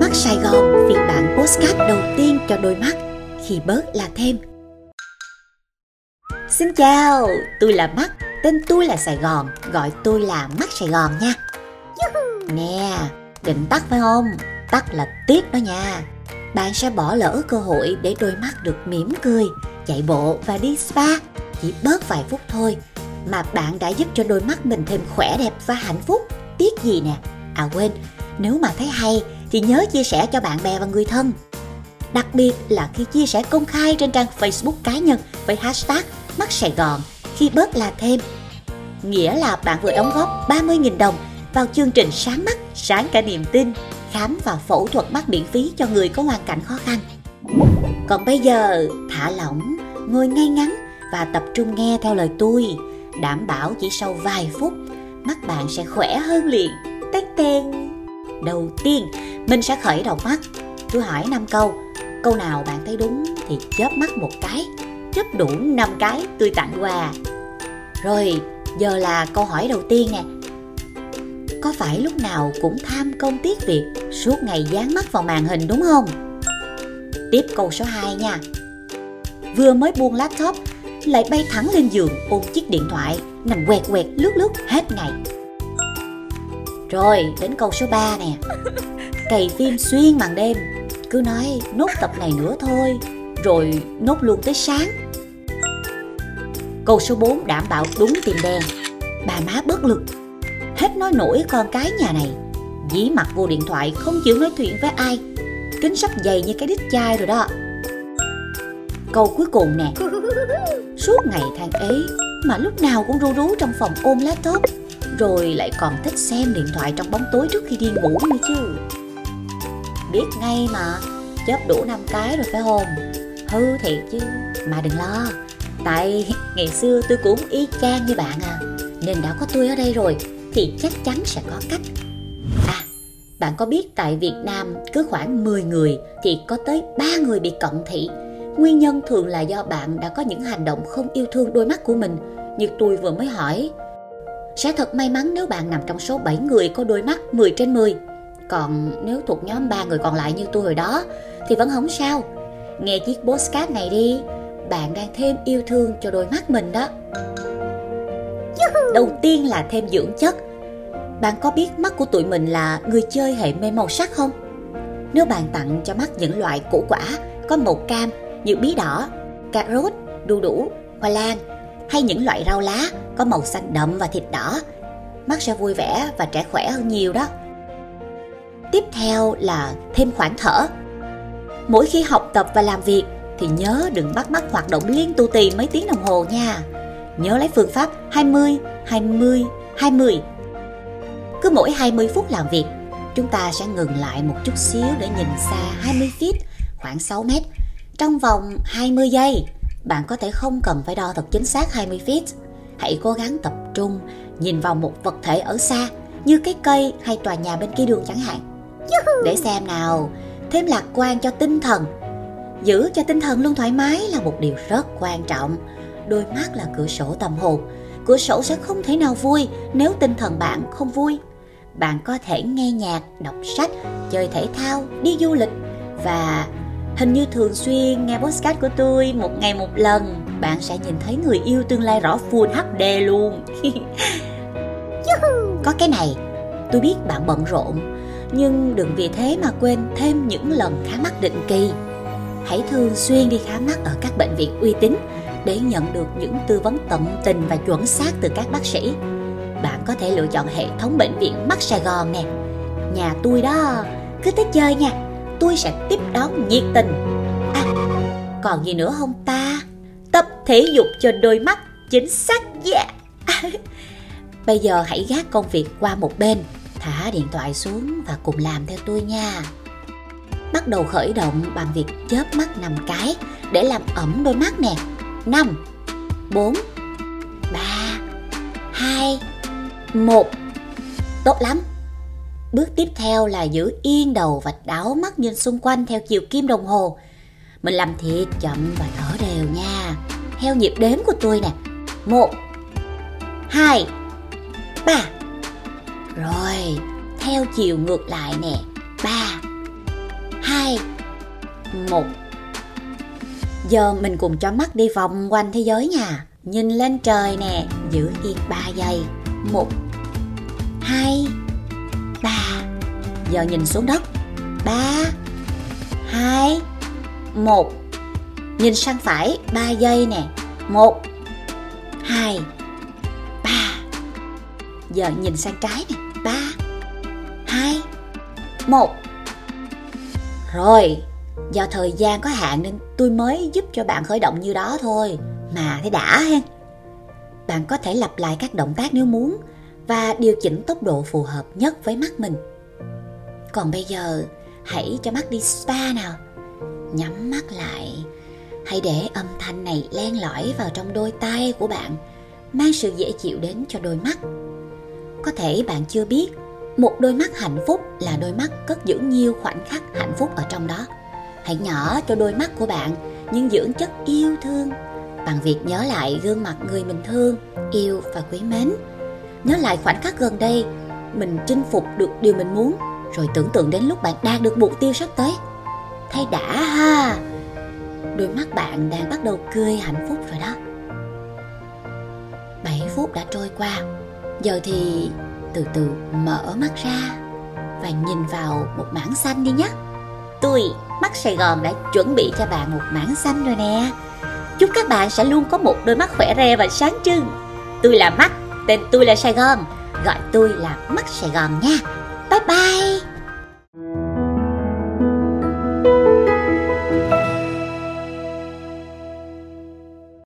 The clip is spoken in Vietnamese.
Mắt Sài Gòn phiên bản postcard đầu tiên cho đôi mắt khi bớt là thêm. Xin chào, tôi là Mắt, tên tôi là Sài Gòn, gọi tôi là Mắt Sài Gòn nha. Nè, định tắt phải không? Tắt là tiếc đó nha. Bạn sẽ bỏ lỡ cơ hội để đôi mắt được mỉm cười, chạy bộ và đi spa chỉ bớt vài phút thôi mà bạn đã giúp cho đôi mắt mình thêm khỏe đẹp và hạnh phúc. Tiếc gì nè? À quên, nếu mà thấy hay thì nhớ chia sẻ cho bạn bè và người thân. Đặc biệt là khi chia sẻ công khai trên trang Facebook cá nhân với hashtag mắt Sài Gòn khi bớt là thêm. Nghĩa là bạn vừa đóng góp 30.000 đồng vào chương trình Sáng mắt, sáng cả niềm tin, khám và phẫu thuật mắt miễn phí cho người có hoàn cảnh khó khăn. Còn bây giờ, thả lỏng, ngồi ngay ngắn và tập trung nghe theo lời tôi. Đảm bảo chỉ sau vài phút, mắt bạn sẽ khỏe hơn liền. tên Đầu tiên, mình sẽ khởi động mắt. Tôi hỏi 5 câu. Câu nào bạn thấy đúng thì chớp mắt một cái. Chớp đủ 5 cái tôi tặng quà. Rồi, giờ là câu hỏi đầu tiên nè. Có phải lúc nào cũng tham công tiếc việc suốt ngày dán mắt vào màn hình đúng không? Tiếp câu số 2 nha. Vừa mới buông laptop lại bay thẳng lên giường ôm chiếc điện thoại nằm quẹt quẹt lướt lướt hết ngày rồi, đến câu số 3 nè. Cày phim xuyên màn đêm. Cứ nói nốt tập này nữa thôi, Rồi nốt luôn tới sáng. Câu số 4 đảm bảo đúng tìm đen Bà má bất lực. Hết nói nổi con cái nhà này. Dí mặt vô điện thoại, không chịu nói chuyện với ai. Kính sắp dày như cái đít chai rồi đó. Câu cuối cùng nè. Suốt ngày than ế, Mà lúc nào cũng ru rú trong phòng ôm laptop rồi lại còn thích xem điện thoại trong bóng tối trước khi đi ngủ nữa chứ. Biết ngay mà chớp đủ năm cái rồi phải không? Hư thiệt chứ, mà đừng lo. Tại ngày xưa tôi cũng y chang như bạn à. Nên đã có tôi ở đây rồi, thì chắc chắn sẽ có cách. À bạn có biết tại Việt Nam cứ khoảng 10 người thì có tới 3 người bị cận thị. Nguyên nhân thường là do bạn đã có những hành động không yêu thương đôi mắt của mình, như tôi vừa mới hỏi sẽ thật may mắn nếu bạn nằm trong số 7 người có đôi mắt 10 trên 10. Còn nếu thuộc nhóm 3 người còn lại như tôi hồi đó thì vẫn không sao. Nghe chiếc postcard này đi, bạn đang thêm yêu thương cho đôi mắt mình đó. Đầu tiên là thêm dưỡng chất. Bạn có biết mắt của tụi mình là người chơi hệ mê màu sắc không? Nếu bạn tặng cho mắt những loại củ quả có màu cam như bí đỏ, cà rốt, đu đủ, hoa lan hay những loại rau lá có màu xanh đậm và thịt đỏ. Mắt sẽ vui vẻ và trẻ khỏe hơn nhiều đó. Tiếp theo là thêm khoảng thở. Mỗi khi học tập và làm việc thì nhớ đừng bắt mắt hoạt động liên tu tì mấy tiếng đồng hồ nha. Nhớ lấy phương pháp 20, 20, 20. Cứ mỗi 20 phút làm việc, chúng ta sẽ ngừng lại một chút xíu để nhìn xa 20 feet, khoảng 6 mét, trong vòng 20 giây bạn có thể không cần phải đo thật chính xác 20 feet. Hãy cố gắng tập trung nhìn vào một vật thể ở xa như cái cây hay tòa nhà bên kia đường chẳng hạn. Để xem nào, thêm lạc quan cho tinh thần. Giữ cho tinh thần luôn thoải mái là một điều rất quan trọng. Đôi mắt là cửa sổ tâm hồn. Cửa sổ sẽ không thể nào vui nếu tinh thần bạn không vui. Bạn có thể nghe nhạc, đọc sách, chơi thể thao, đi du lịch và Hình như thường xuyên nghe podcast của tôi một ngày một lần. Bạn sẽ nhìn thấy người yêu tương lai rõ full HD luôn. Có cái này, tôi biết bạn bận rộn Nhưng đừng vì thế mà quên thêm những lần khám mắt định kỳ. Hãy thường xuyên đi khám mắt ở các bệnh viện uy tín Để nhận được những tư vấn tận tình và chuẩn xác từ các bác sĩ. Bạn có thể lựa chọn hệ thống bệnh viện mắt Sài Gòn nè. Nhà tôi đó, cứ tới chơi nha tôi sẽ tiếp đón nhiệt tình. À còn gì nữa không ta? Tập thể dục cho đôi mắt Chính xác yeah à, Bây giờ hãy gác công việc qua một bên, Thả điện thoại xuống và cùng làm theo tôi nha. Bắt đầu khởi động bằng việc chớp mắt 5 cái Để làm ẩm đôi mắt nè. 5 4 3 2 1 Tốt lắm. Bước tiếp theo là giữ yên đầu và đảo mắt nhìn xung quanh theo chiều kim đồng hồ. Mình làm thiệt chậm và thở đều nha. Theo nhịp đếm của tôi nè. Một, hai, ba. Rồi, theo chiều ngược lại nè. 3 2 1 Giờ mình cùng cho mắt đi vòng quanh thế giới nha. Nhìn lên trời nè, giữ yên 3 giây. 1 2 3 Giờ nhìn xuống đất. 3 2 1 Nhìn sang phải 3 giây nè. 1 2 3 Giờ nhìn sang trái nè. 3 2 1 Rồi, do thời gian có hạn nên tôi mới giúp cho bạn khởi động như đó thôi. Mà thấy đã hen. Bạn có thể lặp lại các động tác nếu muốn và điều chỉnh tốc độ phù hợp nhất với mắt mình. Còn bây giờ, hãy cho mắt đi spa nào. Nhắm mắt lại. Hãy để âm thanh này len lỏi vào trong đôi tay của bạn, mang sự dễ chịu đến cho đôi mắt. Có thể bạn chưa biết, một đôi mắt hạnh phúc là đôi mắt cất giữ nhiều khoảnh khắc hạnh phúc ở trong đó. Hãy nhỏ cho đôi mắt của bạn những dưỡng chất yêu thương bằng việc nhớ lại gương mặt người mình thương, yêu và quý mến. Nhớ lại khoảnh khắc gần đây mình chinh phục được điều mình muốn rồi tưởng tượng đến lúc bạn đạt được mục tiêu sắp tới. thay đã ha. Đôi mắt bạn đang bắt đầu cười hạnh phúc rồi đó. 7 phút đã trôi qua. Giờ thì từ từ mở mắt ra và nhìn vào một mảng xanh đi nhé. Tôi, mắt Sài Gòn đã chuẩn bị cho bạn một mảng xanh rồi nè. Chúc các bạn sẽ luôn có một đôi mắt khỏe re và sáng trưng. Tôi là Mắt, tên tôi là Sài Gòn, gọi tôi là Mắt Sài Gòn nha. Bye bye!